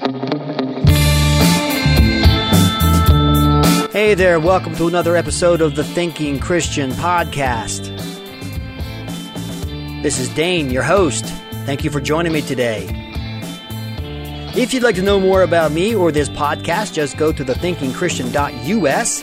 Hey there, welcome to another episode of the Thinking Christian Podcast. This is Dane, your host. Thank you for joining me today. If you'd like to know more about me or this podcast, just go to thethinkingchristian.us.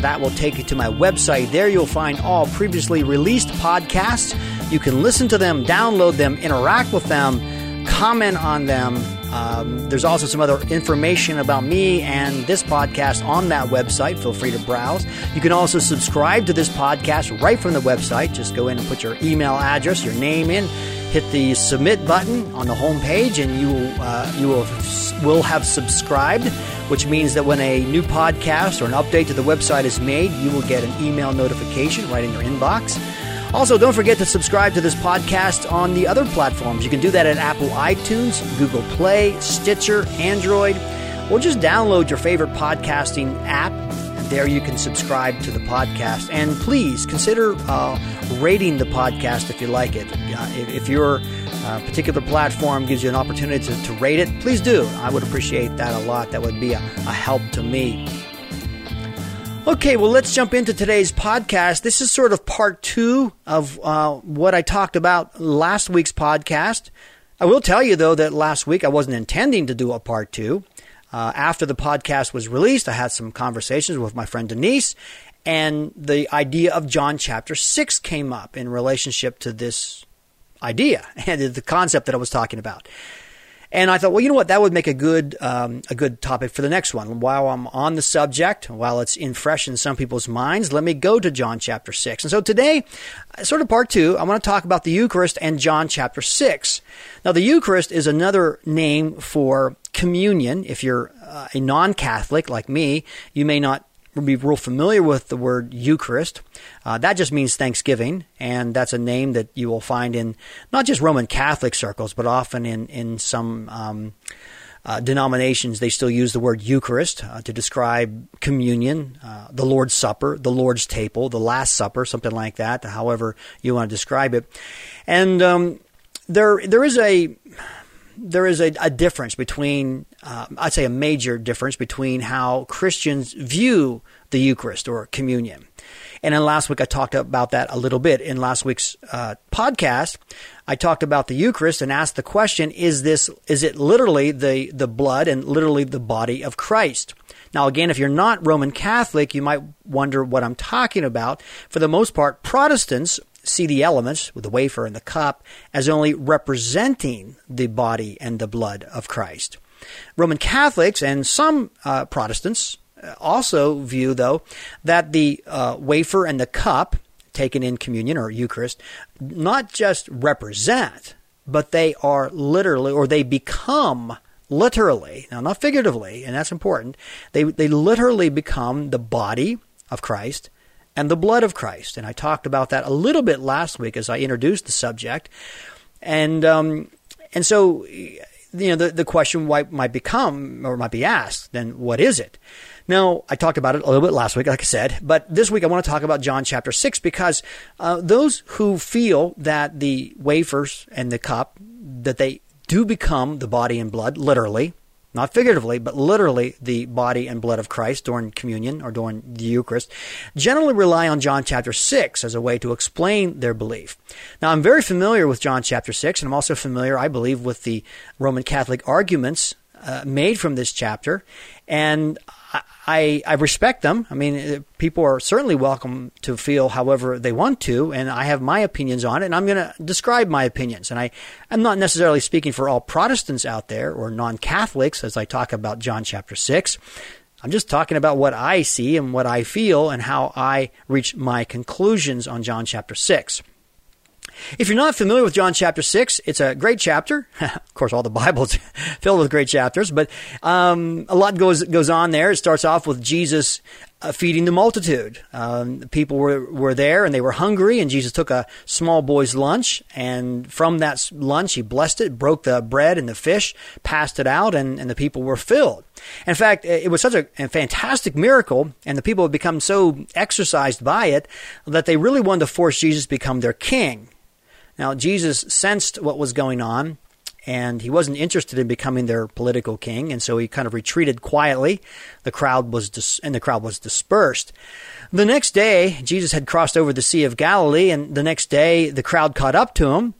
That will take you to my website. There you'll find all previously released podcasts. You can listen to them, download them, interact with them, comment on them. Um, there's also some other information about me and this podcast on that website. Feel free to browse. You can also subscribe to this podcast right from the website. Just go in and put your email address, your name in, hit the submit button on the home page, and you uh, you will will have subscribed, which means that when a new podcast or an update to the website is made, you will get an email notification right in your inbox. Also, don't forget to subscribe to this podcast on the other platforms. You can do that at Apple iTunes, Google Play, Stitcher, Android, or just download your favorite podcasting app. And there you can subscribe to the podcast. And please consider uh, rating the podcast if you like it. Uh, if, if your uh, particular platform gives you an opportunity to, to rate it, please do. I would appreciate that a lot. That would be a, a help to me. Okay, well, let's jump into today's podcast. This is sort of part two of uh, what I talked about last week's podcast. I will tell you, though, that last week I wasn't intending to do a part two. Uh, after the podcast was released, I had some conversations with my friend Denise, and the idea of John chapter 6 came up in relationship to this idea and the concept that I was talking about. And I thought, well, you know what, that would make a good um, a good topic for the next one. While I'm on the subject, while it's in fresh in some people's minds, let me go to John chapter six. And so today, sort of part two, I want to talk about the Eucharist and John chapter six. Now, the Eucharist is another name for communion. If you're uh, a non-Catholic like me, you may not be real familiar with the word Eucharist. Uh, that just means Thanksgiving, and that's a name that you will find in not just Roman Catholic circles, but often in in some. Um, uh, denominations, they still use the word Eucharist uh, to describe communion, uh, the Lord's Supper, the Lord's table, the Last Supper, something like that, however you want to describe it. And um, there, there is a there is a, a difference between, uh, I'd say a major difference between how Christians view the Eucharist or communion. And in last week, I talked about that a little bit. In last week's uh, podcast, I talked about the Eucharist and asked the question: Is this is it literally the the blood and literally the body of Christ? Now, again, if you're not Roman Catholic, you might wonder what I'm talking about. For the most part, Protestants see the elements, with the wafer and the cup, as only representing the body and the blood of Christ. Roman Catholics and some uh, Protestants uh, also view, though, that the uh, wafer and the cup taken in communion or Eucharist not just represent, but they are literally, or they become literally, now not figuratively, and that's important, they, they literally become the body of Christ and the blood of Christ. And I talked about that a little bit last week as I introduced the subject. And um, and so you know the the question might become or might be asked then what is it? Now I talked about it a little bit last week, like I said, but this week I want to talk about John chapter six because uh, those who feel that the wafers and the cup that they do become the body and blood literally not figuratively, but literally the body and blood of Christ during communion or during the Eucharist, generally rely on John chapter 6 as a way to explain their belief. Now, I'm very familiar with John chapter 6, and I'm also familiar, I believe, with the Roman Catholic arguments uh, made from this chapter, and I, I respect them. I mean, uh, people are certainly welcome to feel however they want to, and I have my opinions on it, and I'm going to describe my opinions. And I, I'm not necessarily speaking for all Protestants out there or non Catholics as I talk about John chapter 6. I'm just talking about what I see and what I feel and how I reach my conclusions on John chapter 6. If you're not familiar with John chapter 6, it's a great chapter. of course, all the Bible's filled with great chapters, but um, a lot goes, goes on there. It starts off with Jesus uh, feeding the multitude. Um, people were, were there and they were hungry, and Jesus took a small boy's lunch, and from that lunch, he blessed it, broke the bread and the fish, passed it out, and, and the people were filled. In fact, it was such a, a fantastic miracle, and the people had become so exercised by it that they really wanted to force Jesus to become their king. Now, Jesus sensed what was going on, and he wasn't interested in becoming their political king, and so he kind of retreated quietly. The crowd was dis- and the crowd was dispersed. The next day, Jesus had crossed over the Sea of Galilee, and the next day the crowd caught up to him,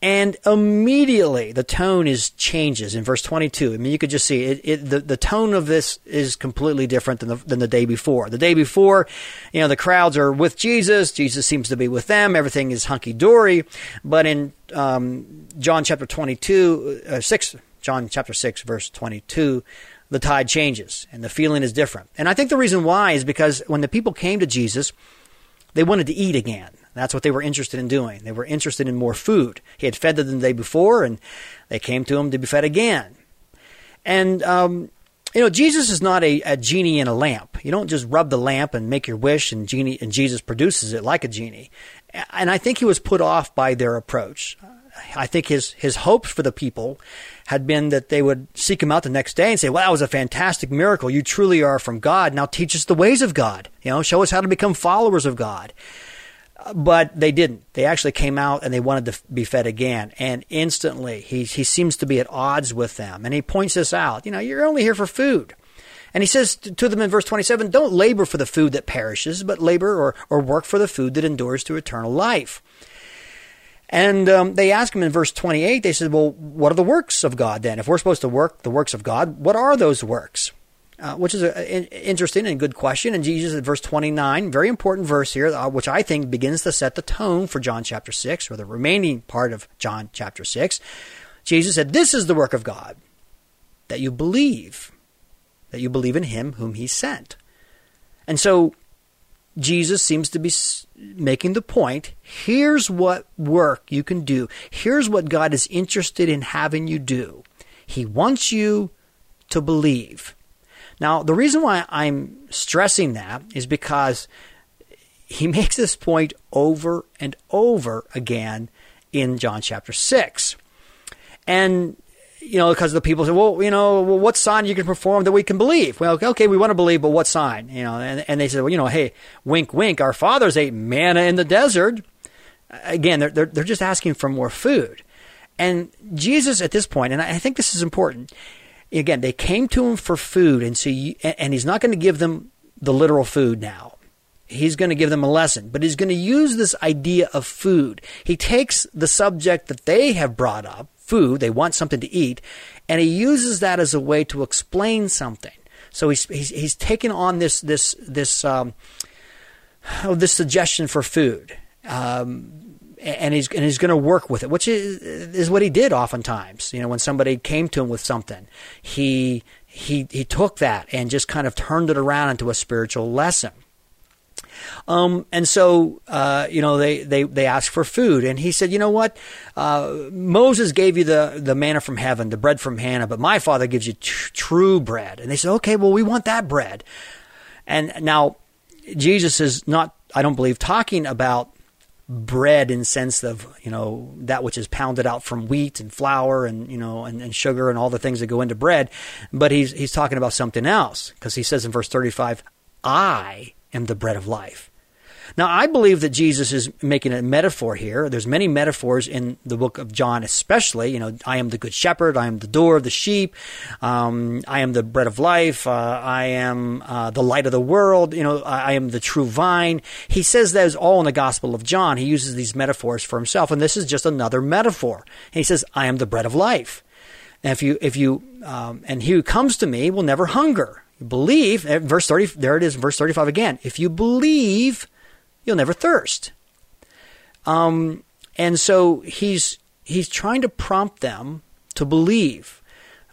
and immediately the tone is changes in verse 22. I mean, you could just see it, it the, the tone of this is completely different than the, than the day before. The day before, you know, the crowds are with Jesus. Jesus seems to be with them. Everything is hunky dory. But in um, John chapter 22, uh, 6, John chapter 6, verse 22, the tide changes and the feeling is different. And I think the reason why is because when the people came to Jesus, they wanted to eat again. That's what they were interested in doing. They were interested in more food. He had fed them the day before, and they came to him to be fed again. And, um, you know, Jesus is not a, a, genie in a lamp. You don't just rub the lamp and make your wish, and, genie, and Jesus produces it like a genie. And I think he was put off by their approach. I think his, his hopes for the people had been that they would seek him out the next day and say, well, that was a fantastic miracle. You truly are from God. Now teach us the ways of God. You know, show us how to become followers of God but they didn't. They actually came out and they wanted to be fed again. And instantly, he, he seems to be at odds with them. And he points this out. You know, you're only here for food. And he says to them in verse 27, don't labor for the food that perishes, but labor or, or work for the food that endures to eternal life. And um, they ask him in verse 28, they said, well, what are the works of God then? If we're supposed to work the works of God, what are those works? Uh, which is an interesting and good question. And Jesus at verse 29, very important verse here, uh, which I think begins to set the tone for John chapter 6, or the remaining part of John chapter 6. Jesus said, This is the work of God, that you believe, that you believe in him whom he sent. And so Jesus seems to be making the point here's what work you can do, here's what God is interested in having you do. He wants you to believe. Now, the reason why I'm stressing that is because he makes this point over and over again in John chapter 6. And, you know, because the people say, well, you know, well, what sign you can perform that we can believe? Well, okay, we want to believe, but what sign? You know, and, and they said, well, you know, hey, wink, wink, our fathers ate manna in the desert. Again, they're, they're, they're just asking for more food. And Jesus at this point, and I think this is important, again, they came to him for food, and so you, and he's not going to give them the literal food now. He's going to give them a lesson, but he's going to use this idea of food. He takes the subject that they have brought up, food, they want something to eat, and he uses that as a way to explain something. So he's he's, he's taken on this this this um, oh, this suggestion for food. Um, and he's and he's going to work with it, which is is what he did oftentimes. You know, when somebody came to him with something, he he he took that and just kind of turned it around into a spiritual lesson. Um, and so, uh, you know, they, they, they asked for food. And he said, you know what? Uh, Moses gave you the, the manna from heaven, the bread from Hannah, but my father gives you true bread. And they said, okay, well, we want that bread. And now, Jesus is not, I don't believe, talking about bread in sense of you know that which is pounded out from wheat and flour and you know and, and sugar and all the things that go into bread. But he's he's talking about something else because he says in verse 35 i am the bread of life now, I believe that Jesus is making a metaphor here. There's many metaphors in the book of John, especially. You know, I am the good shepherd. I am the door of the sheep. Um, I am the bread of life. Uh, I am uh, the light of the world. You know, I, am the true vine. He says that is all in the Gospel of John. He uses these metaphors for himself, and this is just another metaphor. he says, "I am the bread of life." And if you, if you, um, and he who comes to me will never hunger. Believe, verse 30, there it is, verse 35 again. If you believe, you'll never thirst. Um, and so he's he's trying to prompt them to believe.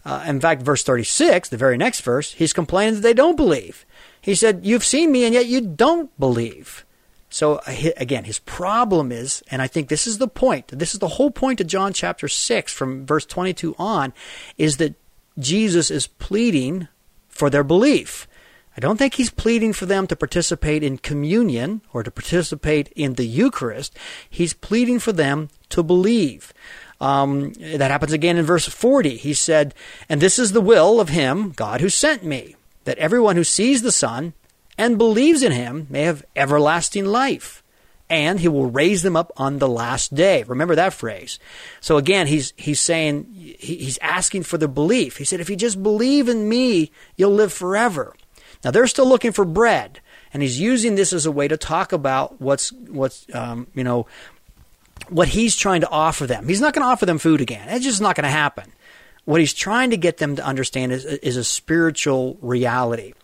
Uh, in fact, verse 36, the very next verse, he's complaining that they don't believe. He said, You've seen me, and yet you don't believe. So, again, his problem is, and I think this is the point, this is the whole point of John chapter 6 from verse 22 on, is that Jesus is pleading for their belief. I don't think he's pleading for them to participate in communion or to participate in the Eucharist. He's pleading for them to believe. Um, that happens again in verse 40. He said, And this is the will of him, God, who sent me, that everyone who sees the Son and believes in him may have everlasting life, and he will raise them up on the last day. Remember that phrase. So again, he's, he's saying, he's asking for the belief. He said, if you just believe in me, you'll live forever. Now they're still looking for bread, and he's using this as a way to talk about what's, what's, um, you know, what he's trying to offer them. He's not going to offer them food again. It's just not going to happen. What he's trying to get them to understand is, is a spiritual reality.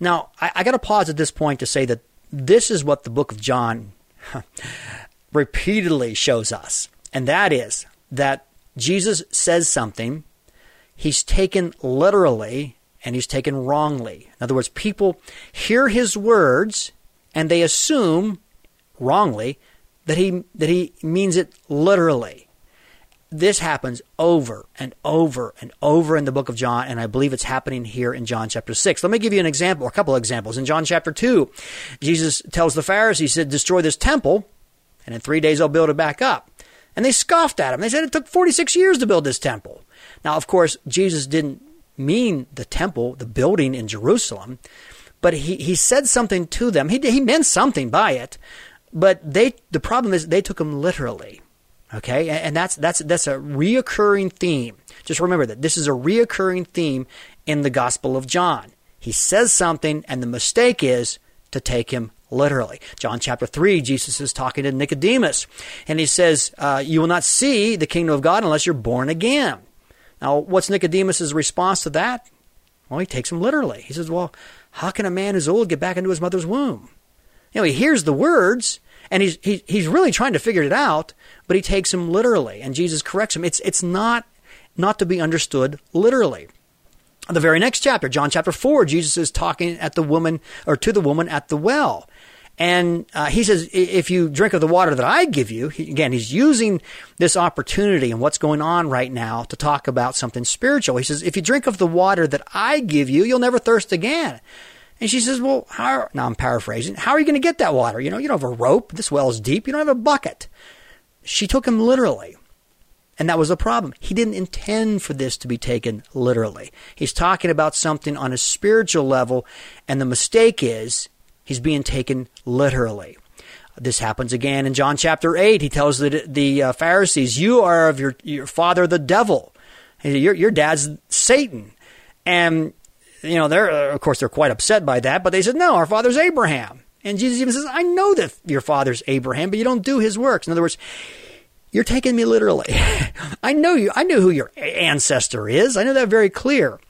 Now, I, I got to pause at this point to say that this is what the book of John repeatedly shows us, and that is that Jesus says something, he's taken literally, and he's taken wrongly. In other words, people hear his words and they assume wrongly that he that he means it literally. This happens over and over and over in the book of John, and I believe it's happening here in John chapter 6. Let me give you an example, a couple of examples. In John chapter 2, Jesus tells the Pharisees, he said, Destroy this temple, and in three days I'll build it back up. And they scoffed at him. They said it took 46 years to build this temple. Now, of course, Jesus didn't mean the temple, the building in Jerusalem, but he, he said something to them. He, he meant something by it, but they the problem is they took him literally. Okay, and that's that's that's a reoccurring theme. Just remember that this is a reoccurring theme in the Gospel of John. He says something, and the mistake is to take him literally. John chapter 3, Jesus is talking to Nicodemus, and he says, uh, You will not see the kingdom of God unless you're born again. Now, what's Nicodemus' response to that? Well, he takes him literally. He says, Well, how can a man who's old get back into his mother's womb? You know, he hears the words, and he's he, he's really trying to figure it out, but he takes him literally, and Jesus corrects him. It's it's not not to be understood literally. The very next chapter, John chapter four, Jesus is talking at the woman or to the woman at the well, and uh, he says, if you drink of the water that I give you, he, again, he's using this opportunity and what's going on right now to talk about something spiritual. He says, if you drink of the water that I give you, you'll never thirst again. And she says, Well, how, now I'm paraphrasing, how are you going to get that water? You know, you don't have a rope. This well is deep. You don't have a bucket. She took him literally. And that was a problem. He didn't intend for this to be taken literally. He's talking about something on a spiritual level, and the mistake is he's being taken literally. This happens again in John chapter 8. He tells the, the uh, Pharisees, You are of your, your father, the devil. Your, your dad's Satan. And you know, they're, of course, they're quite upset by that, but they said, no, our father's Abraham. And Jesus even says, I know that your father's Abraham, but you don't do his works. In other words, you're taking me literally. I know you. I know who your ancestor is. I know that very clear.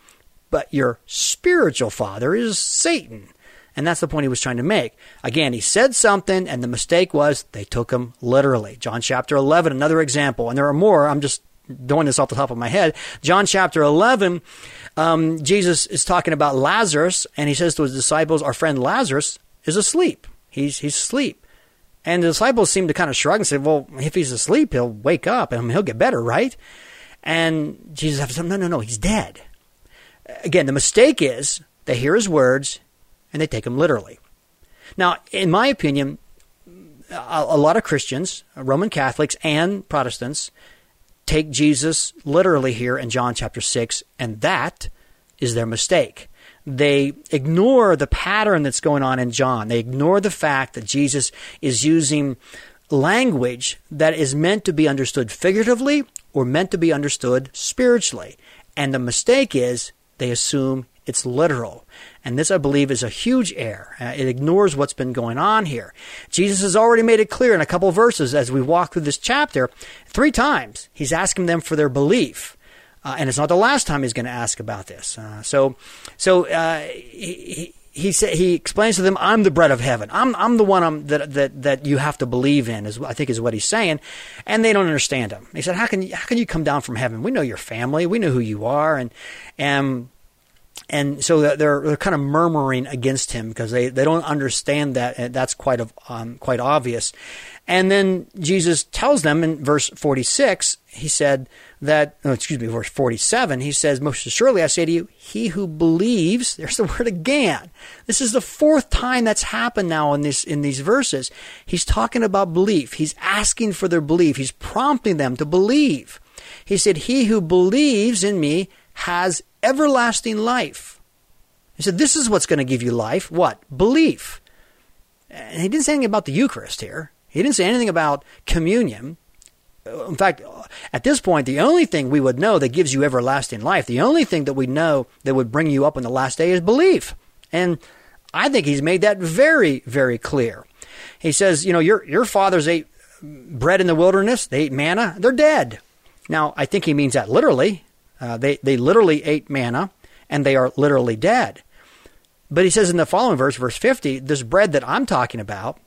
But your spiritual father is Satan. And that's the point he was trying to make. Again, he said something, and the mistake was they took him literally. John chapter 11, another example. And there are more. I'm just doing this off the top of my head. John chapter 11, um, Jesus is talking about Lazarus, and he says to his disciples, Our friend Lazarus is asleep. He's, he's asleep. And the disciples seem to kind of shrug and say, Well, if he's asleep, he'll wake up and he'll get better, right? And Jesus says, No, no, no, he's dead. Again, the mistake is they hear his words and they take them literally. Now, in my opinion, a, a lot of Christians, Roman Catholics, and Protestants take Jesus literally here in John chapter 6, and that is their mistake. They ignore the pattern that's going on in John. They ignore the fact that Jesus is using language that is meant to be understood figuratively or meant to be understood spiritually. And the mistake is they assume it's literal. And this, I believe, is a huge error. Uh, it ignores what's been going on here. Jesus has already made it clear in a couple verses as we walk through this chapter. Three times, he's asking them for their belief. Uh, and it's not the last time he's going to ask about this. Uh, so, so uh, he, he sa- he explains to them, "I'm the bread of heaven. I'm I'm the one I'm, um, that that that you have to believe in." Is I think is what he's saying, and they don't understand him. He said, "How can you, how can you come down from heaven? We know your family. We know who you are, and and and so they're they're kind of murmuring against him because they, they don't understand that and that's quite of um, quite obvious. And then Jesus tells them in verse 46, he said that, oh, excuse me, verse 47, he says, Most surely I say to you, he who believes, there's the word again. This is the fourth time that's happened now in this, in these verses. He's talking about belief. He's asking for their belief. He's prompting them to believe. He said, He who believes in me has everlasting life. He said, This is what's going to give you life. What? Belief. And he didn't say anything about the Eucharist here. He didn't say anything about communion. Uh, in fact, uh, at this point, the only thing we would know that gives you everlasting life, the only thing that we know that would bring you up in the last day is belief. And I think he's made that very, very clear. He says, you know, your your fathers ate bread in the wilderness, they ate manna, they're dead. Now, I think he means that literally. Uh, they they literally ate manna, and they are literally dead. But he says in the following verse, verse 50, this bread that I'm talking about,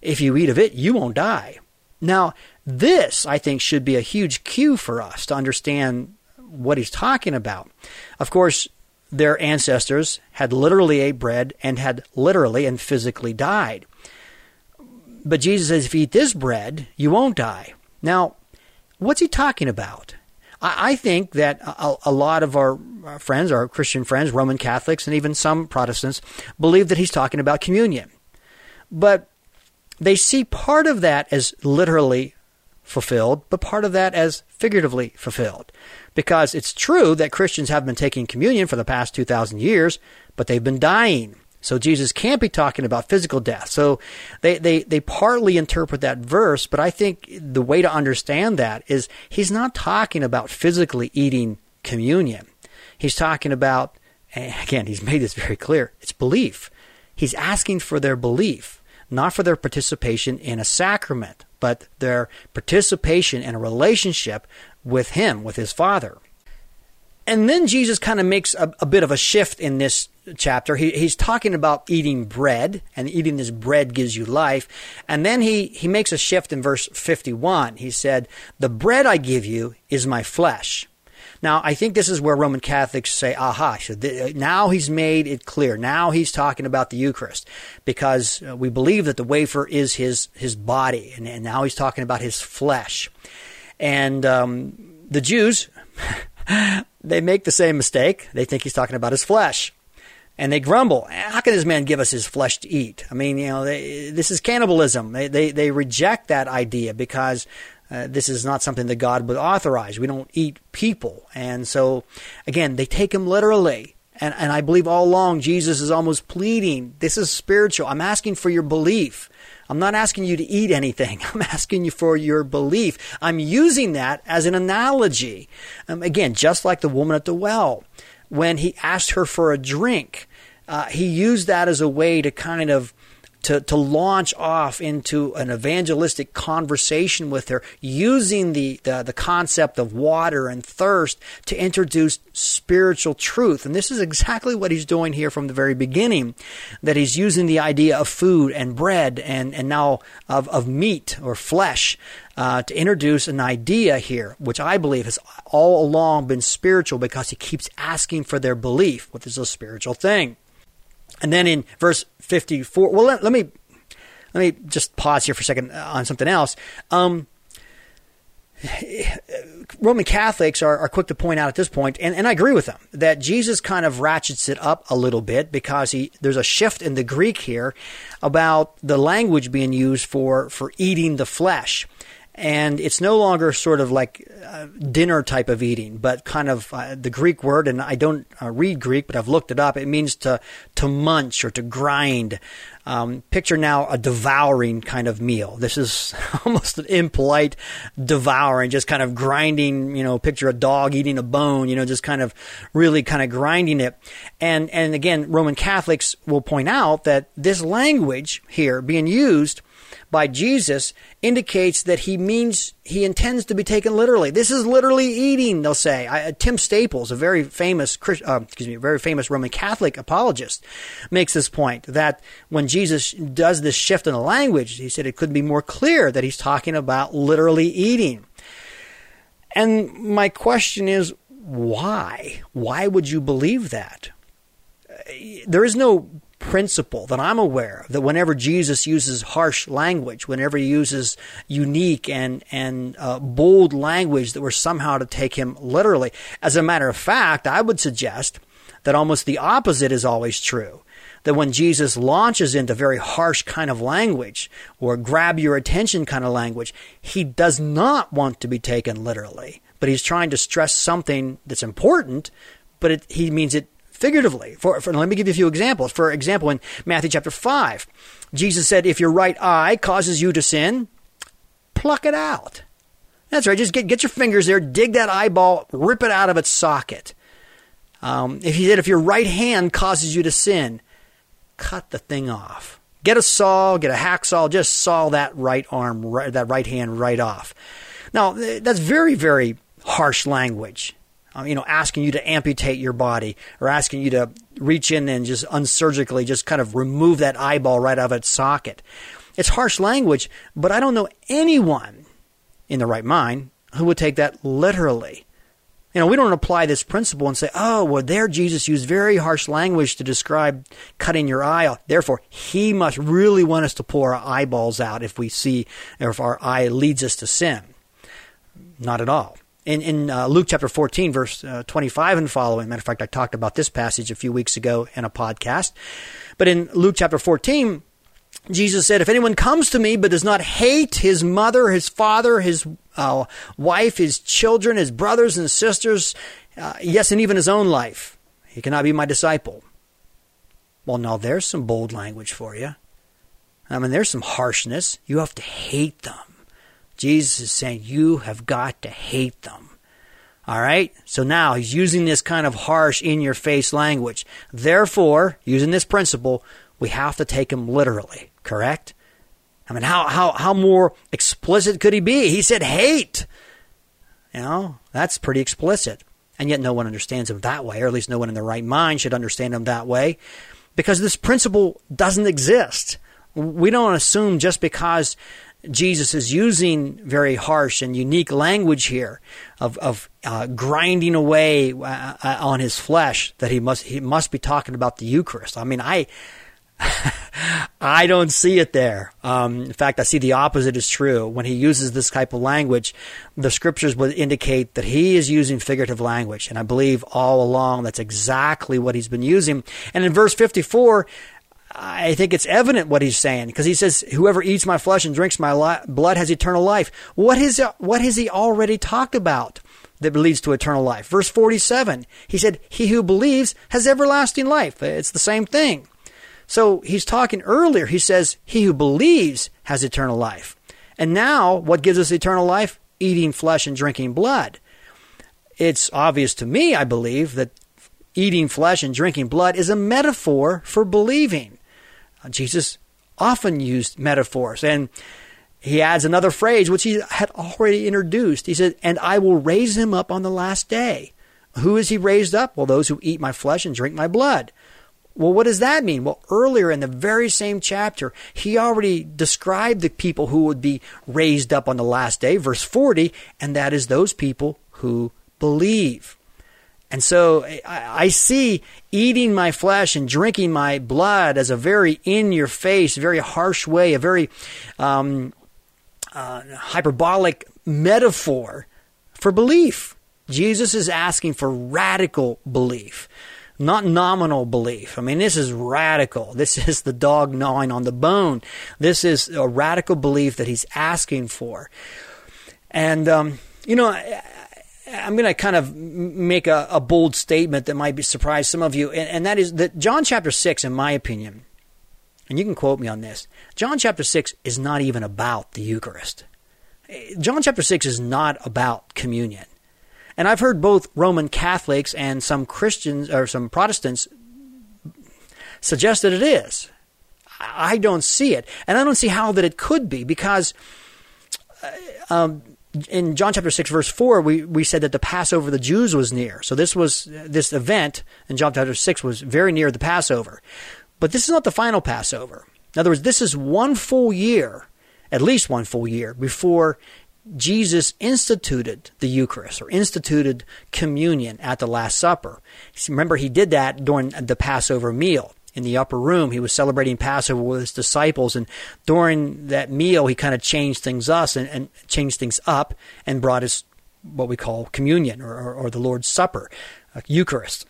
if you eat of it, you won't die. Now, this, I think, should be a huge cue for us to understand what he's talking about. Of course, their ancestors had literally ate bread and had literally and physically died. But Jesus says, if you eat this bread, you won't die. Now, what's he talking about? I, think that a, a, lot of our friends, our Christian friends, Roman Catholics, and even some Protestants, believe that he's talking about communion. But they see part of that as literally fulfilled, but part of that as figuratively fulfilled. Because it's true that Christians have been taking communion for the past 2,000 years, but they've been dying. So Jesus can't be talking about physical death. So they, they, they partly interpret that verse, but I think the way to understand that is he's not talking about physically eating communion. He's talking about, again, he's made this very clear, it's belief. He's asking for their belief, not for their participation in a sacrament, but their participation in a relationship with him, with his Father. And then Jesus kind of makes a, a bit of a shift in this chapter, he, he's talking about eating bread, and eating this bread gives you life. And then he, he makes a shift in verse 51. He said, The bread I give you is my flesh. Now, I think this is where Roman Catholics say, aha, so th- now he's made it clear. Now he's talking about the Eucharist because uh, we believe that the wafer is his, his body, and, and now he's talking about his flesh. And um, the Jews, they make the same mistake. They think he's talking about his flesh and they grumble. How can this man give us his flesh to eat? I mean, you know, they, this is cannibalism. They, they, they reject that idea because uh, this is not something that God would authorize. We don't eat people. And so, again, they take him literally. And, and I believe all along Jesus is almost pleading, this is spiritual. I'm asking for your belief. I'm not asking you to eat anything. I'm asking you for your belief. I'm using that as an analogy. Um, again, just like the woman at the well, when he asked her for a drink, uh, he used that as a way to kind of to, to launch off into an evangelistic conversation with her using the, the, the, concept of water and thirst to introduce spiritual truth. And this is exactly what he's doing here from the very beginning, that he's using the idea of food and bread and, and now of, of meat or flesh uh, to introduce an idea here, which I believe has all along been spiritual because he keeps asking for their belief, which is a spiritual thing. And then in verse 54, well, let, let me let me just pause here for a second on something else. Um, Roman Catholics are, are quick to point out at this point, and, and I agree with them, that Jesus kind of ratchets it up a little bit because he there's a shift in the Greek here about the language being used for, for eating the flesh and it's no longer sort of like uh, dinner type of eating, but kind of uh, the Greek word. And I don't uh, read Greek, but I've looked it up. It means to to munch or to grind. Um, picture now a devouring kind of meal. This is almost an impolite devouring, just kind of grinding. You know, picture a dog eating a bone. You know, just kind of really kind of grinding it. And and again, Roman Catholics will point out that this language here being used by Jesus indicates that he means he intends to be taken literally. This is literally eating, they'll say. I, uh, Tim Staples, a very famous, uh, excuse me, very famous Roman Catholic apologist, makes this point that when Jesus does this shift in the language, he said it could be more clear that he's talking about literally eating. And my question is, why? Why would you believe that? Uh, there is no principle that I'm aware of that whenever Jesus uses harsh language, whenever he uses unique and and uh, bold language, that we're somehow to take him literally. As a matter of fact, I would suggest that almost the opposite is always true. That when Jesus launches into very harsh kind of language or grab your attention kind of language, he does not want to be taken literally, but he's trying to stress something that's important, but it, he means it figuratively. For, for, let me give you a few examples. For example, in Matthew chapter 5, Jesus said, If your right eye causes you to sin, pluck it out. That's right. Just get, get your fingers there, dig that eyeball, rip it out of its socket. Um, if he said, if your right hand causes you to sin, cut the thing off. Get a saw, get a hacksaw, just saw that right arm, right, that right hand right off. Now, that's very, very harsh language. Um, you know, asking you to amputate your body or asking you to reach in and just unsurgically just kind of remove that eyeball right out of its socket. It's harsh language, but I don't know anyone in the right mind who would take that literally. You know, we don't apply this principle and say, oh, well, there Jesus used very harsh language to describe cutting your eye Therefore, he must really want us to pull our eyeballs out if we see, or if our eye leads us to sin. Not at all. In, in uh, Luke chapter 14, verse uh, 25 and following, matter of fact, I talked about this passage a few weeks ago in a podcast. But in Luke chapter 14, Jesus said, If anyone comes to me but does not hate his mother, his father, his uh, wife, his children, his brothers and sisters, uh, yes, and even his own life, he cannot be my disciple. Well, now there's some bold language for you. I mean, there's some harshness. You have to hate them. Jesus is saying you have got to hate them. All right? So now he's using this kind of harsh, in your face language. Therefore, using this principle, we have to take him literally, correct? I mean, how, how, how more explicit could he be? He said hate. You know, that's pretty explicit. And yet no one understands him that way, or at least no one in their right mind should understand him that way, because this principle doesn't exist. We don't assume just because Jesus is using very harsh and unique language here of, of uh, grinding away uh, uh on his flesh that he must he must be talking about the Eucharist. I mean, I I don't see it there. Um, in fact, I see the opposite is true. When he uses this type of language, the scriptures would indicate that he is using figurative language. And I believe all along that's exactly what he's been using. And in verse 54, I think it's evident what he's saying because he says, "Whoever eats my flesh and drinks my li- blood has eternal life." What is what has he already talked about that leads to eternal life? Verse forty-seven, he said, "He who believes has everlasting life." It's the same thing. So he's talking earlier. He says, He who believes has eternal life. And now, what gives us eternal life? Eating flesh and drinking blood. It's obvious to me, I believe, that eating flesh and drinking blood is a metaphor for believing. Jesus often used metaphors. And he adds another phrase, which he had already introduced. He said, And I will raise him up on the last day. Who is he raised up? Well, those who eat my flesh and drink my blood. Well, what does that mean? Well, earlier in the very same chapter, he already described the people who would be raised up on the last day, verse 40, and that is those people who believe. And so I, see eating my flesh and drinking my blood as a very in your face, very harsh way, a very um, uh, hyperbolic metaphor for belief. Jesus is asking for radical belief not nominal belief. I mean, this is radical. This is the dog gnawing on the bone. This is a radical belief that he's asking for. And, um, you know, I'm going to kind of make a, a, bold statement that might be surprise some of you, and, and that is that John chapter 6, in my opinion, and you can quote me on this, John chapter 6 is not even about the Eucharist. John chapter 6 is not about communion. And I've heard both Roman Catholics and some Christians or some Protestants suggest that it is. I don't see it. And I don't see how that it could be because uh, um, in John chapter 6 verse 4 we, we said that the Passover of the Jews was near. So this was this event in John chapter 6 was very near the Passover. But this is not the final Passover. In other words, this is one full year, at least one full year before Jesus instituted the Eucharist or instituted communion at the Last Supper. Remember, he did that during the Passover meal. In the upper room, he was celebrating Passover with his disciples, and during that meal, he kind of changed things us and, and changed things up and brought us what we call communion or, or, or the Lord's Supper, uh, Eucharist.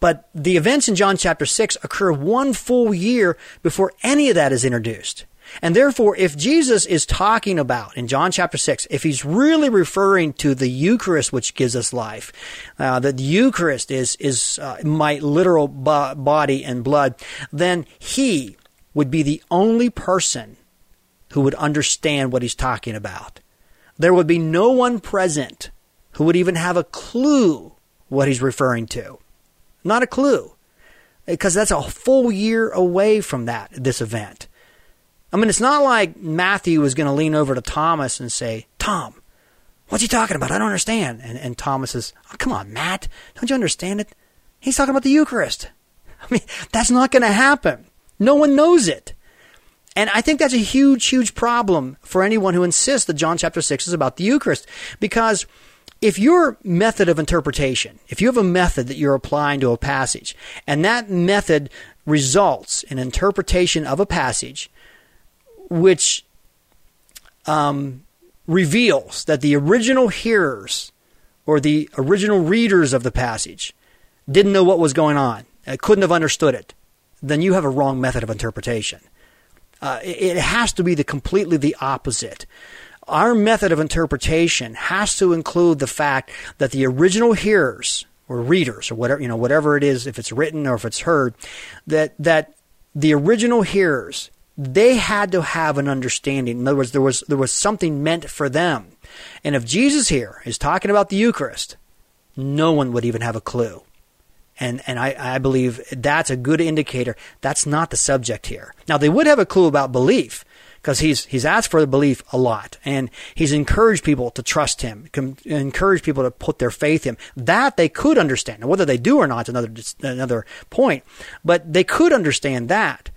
But the events in John chapter 6 occur one full year before any of that is introduced. And therefore, if Jesus is talking about in John chapter 6, if he's really referring to the Eucharist, which gives us life, uh, that the Eucharist is, is uh, my literal bo- body and blood, then he would be the only person who would understand what he's talking about. There would be no one present who would even have a clue what he's referring to. Not a clue. Because that's a full year away from that, this event. I mean, it's not like Matthew was going to lean over to Thomas and say, Tom, what's he talking about? I don't understand. And, and Thomas says, oh, come on, Matt. Don't you understand it? He's talking about the Eucharist. I mean, that's not going to happen. No one knows it. And I think that's a huge, huge problem for anyone who insists that John chapter 6 is about the Eucharist. Because if your method of interpretation, if you have a method that you're applying to a passage, and that method results in interpretation of a passage which um, reveals that the original hearers or the original readers of the passage didn't know what was going on, couldn't have understood it, then you have a wrong method of interpretation. Uh, it, it has to be the completely the opposite. Our method of interpretation has to include the fact that the original hearers or readers or whatever you know whatever it is, if it's written or if it's heard, that that the original hearers they had to have an understanding. In other words, there was there was something meant for them. And if Jesus here is talking about the Eucharist, no one would even have a clue. And and I, I believe that's a good indicator. That's not the subject here. Now they would have a clue about belief because he's he's asked for the belief a lot, and he's encouraged people to trust him, encouraged people to put their faith in him. That they could understand. Now, whether they do or not is another another point, but they could understand that.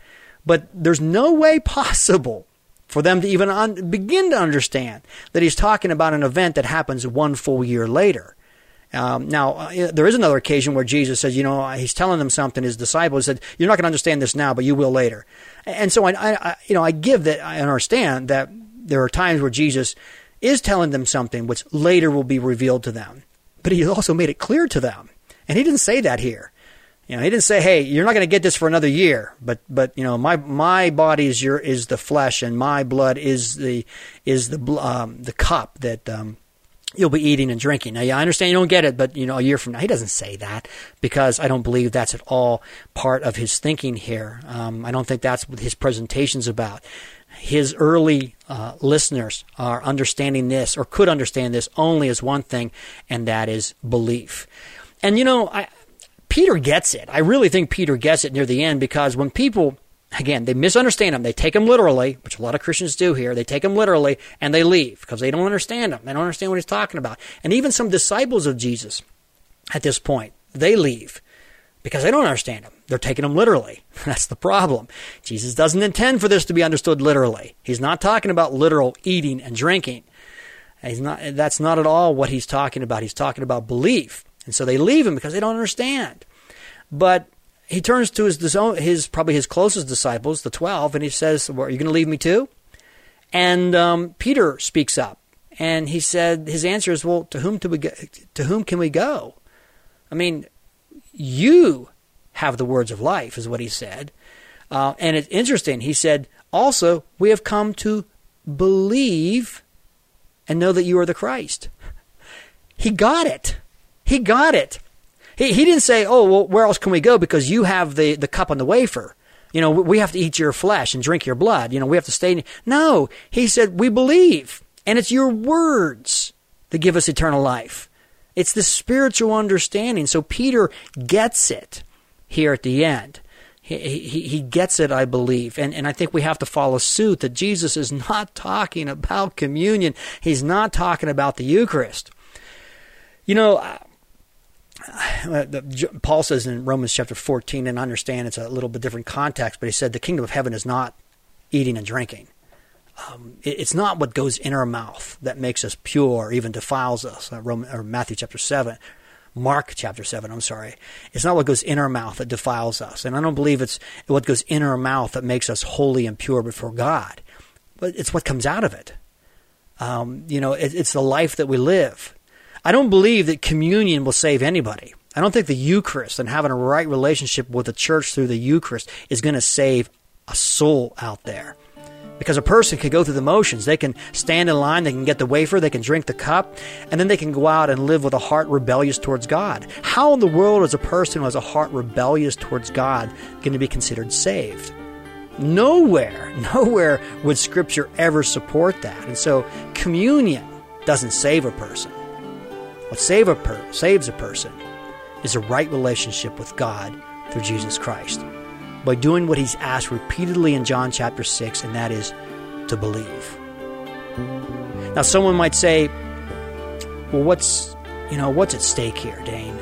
But there's no way possible for them to even un- begin to understand that he's talking about an event that happens one full year later. Um, now, uh, there is another occasion where Jesus says, you know, he's telling them something. His disciples said, "You're not going to understand this now, but you will later." And so, I, I, you know, I give that I understand that there are times where Jesus is telling them something which later will be revealed to them, but he also made it clear to them, and he didn't say that here. You know, he didn't say, "Hey, you're not going to get this for another year," but but you know, my my body is your is the flesh, and my blood is the is the um, the cup that um, you'll be eating and drinking. Now, yeah, I understand you don't get it, but you know, a year from now, he doesn't say that because I don't believe that's at all part of his thinking here. Um, I don't think that's what his presentation's about. His early uh, listeners are understanding this or could understand this only as one thing, and that is belief. And you know, I, Peter gets it. I really think Peter gets it near the end because when people, again, they misunderstand him, they take him literally, which a lot of Christians do here. They take him literally and they leave because they don't understand him. They don't understand what he's talking about. And even some disciples of Jesus at this point, they leave because they don't understand him. They're taking him literally. That's the problem. Jesus doesn't intend for this to be understood literally. He's not talking about literal eating and drinking. He's not, that's not at all what he's talking about. He's talking about belief. And so they leave him because they don't understand. But he turns to his, his probably his closest disciples, the 12, and he says, well, Are you going to leave me too? And um, Peter speaks up. And he said, his answer is, Well, to whom, to, we go, to whom can we go? I mean, you have the words of life, is what he said. Uh, and it's interesting. He said, Also, we have come to believe and know that you are the Christ. He got it. He got it. He, he didn't say, oh, well, where else can we go because you have the, the cup and the wafer. You know, we have to eat your flesh and drink your blood. You know, we have to stay. In... No, he said, we believe. And it's your words that give us eternal life. It's the spiritual understanding. So Peter gets it here at the end. He, he, he gets it, I believe. And, and I think we have to follow suit that Jesus is not talking about communion. He's not talking about the Eucharist. You know, Paul says in Romans chapter 14, and I understand it's a little bit different context, but he said the kingdom of heaven is not eating and drinking. Um, it, it's not what goes in our mouth that makes us pure or even defiles us. Uh, Roman, or Matthew chapter 7. Mark chapter 7, I'm sorry. It's not what goes in our mouth that defiles us. And I don't believe it's what goes in our mouth that makes us holy and pure before God. But it's what comes out of it. Um, you know, it, it's the life that we live. I don't believe that communion will save anybody. I don't think the Eucharist and having a right relationship with the church through the Eucharist is going to save a soul out there. Because a person can go through the motions. They can stand in line, they can get the wafer, they can drink the cup, and then they can go out and live with a heart rebellious towards God. How in the world is a person who has a heart rebellious towards God going to be considered saved? Nowhere, nowhere would Scripture ever support that. And so communion doesn't save a person. What save a per- saves a person is a right relationship with God through Jesus Christ by doing what he's asked repeatedly in John chapter 6, and that is to believe. Now, someone might say, well, what's, you know, what's at stake here, Dane?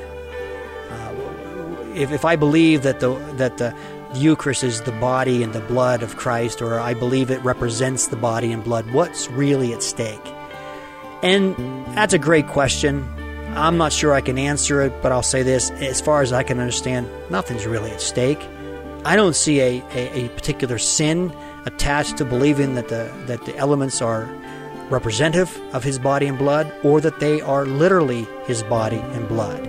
Uh, if, if I believe that the, that the, the Eucharist is the body and the blood of Christ, or I believe it represents the body and blood, what's really at stake? And that's a great question. I'm not sure I can answer it, but I'll say this as far as I can understand, nothing's really at stake. I don't see a, a, a, particular sin attached to believing that the, that the elements are representative of his body and blood or that they are literally his body and blood.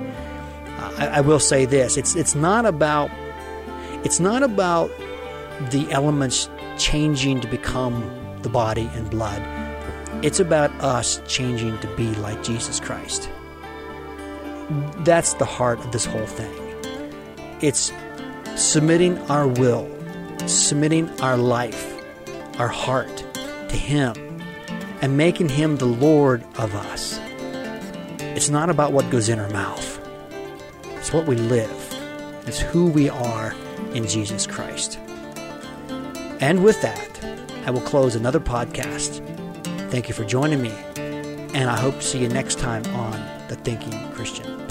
I, I will say this it's, it's not about it's not about the elements changing to become the body and blood. It's about us changing to be like Jesus Christ. That's the heart of this whole thing. It's submitting our will, submitting our life, our heart to Him, and making Him the Lord of us. It's not about what goes in our mouth, it's what we live, it's who we are in Jesus Christ. And with that, I will close another podcast. Thank you for joining me, and I hope to see you next time on The Thinking Christian.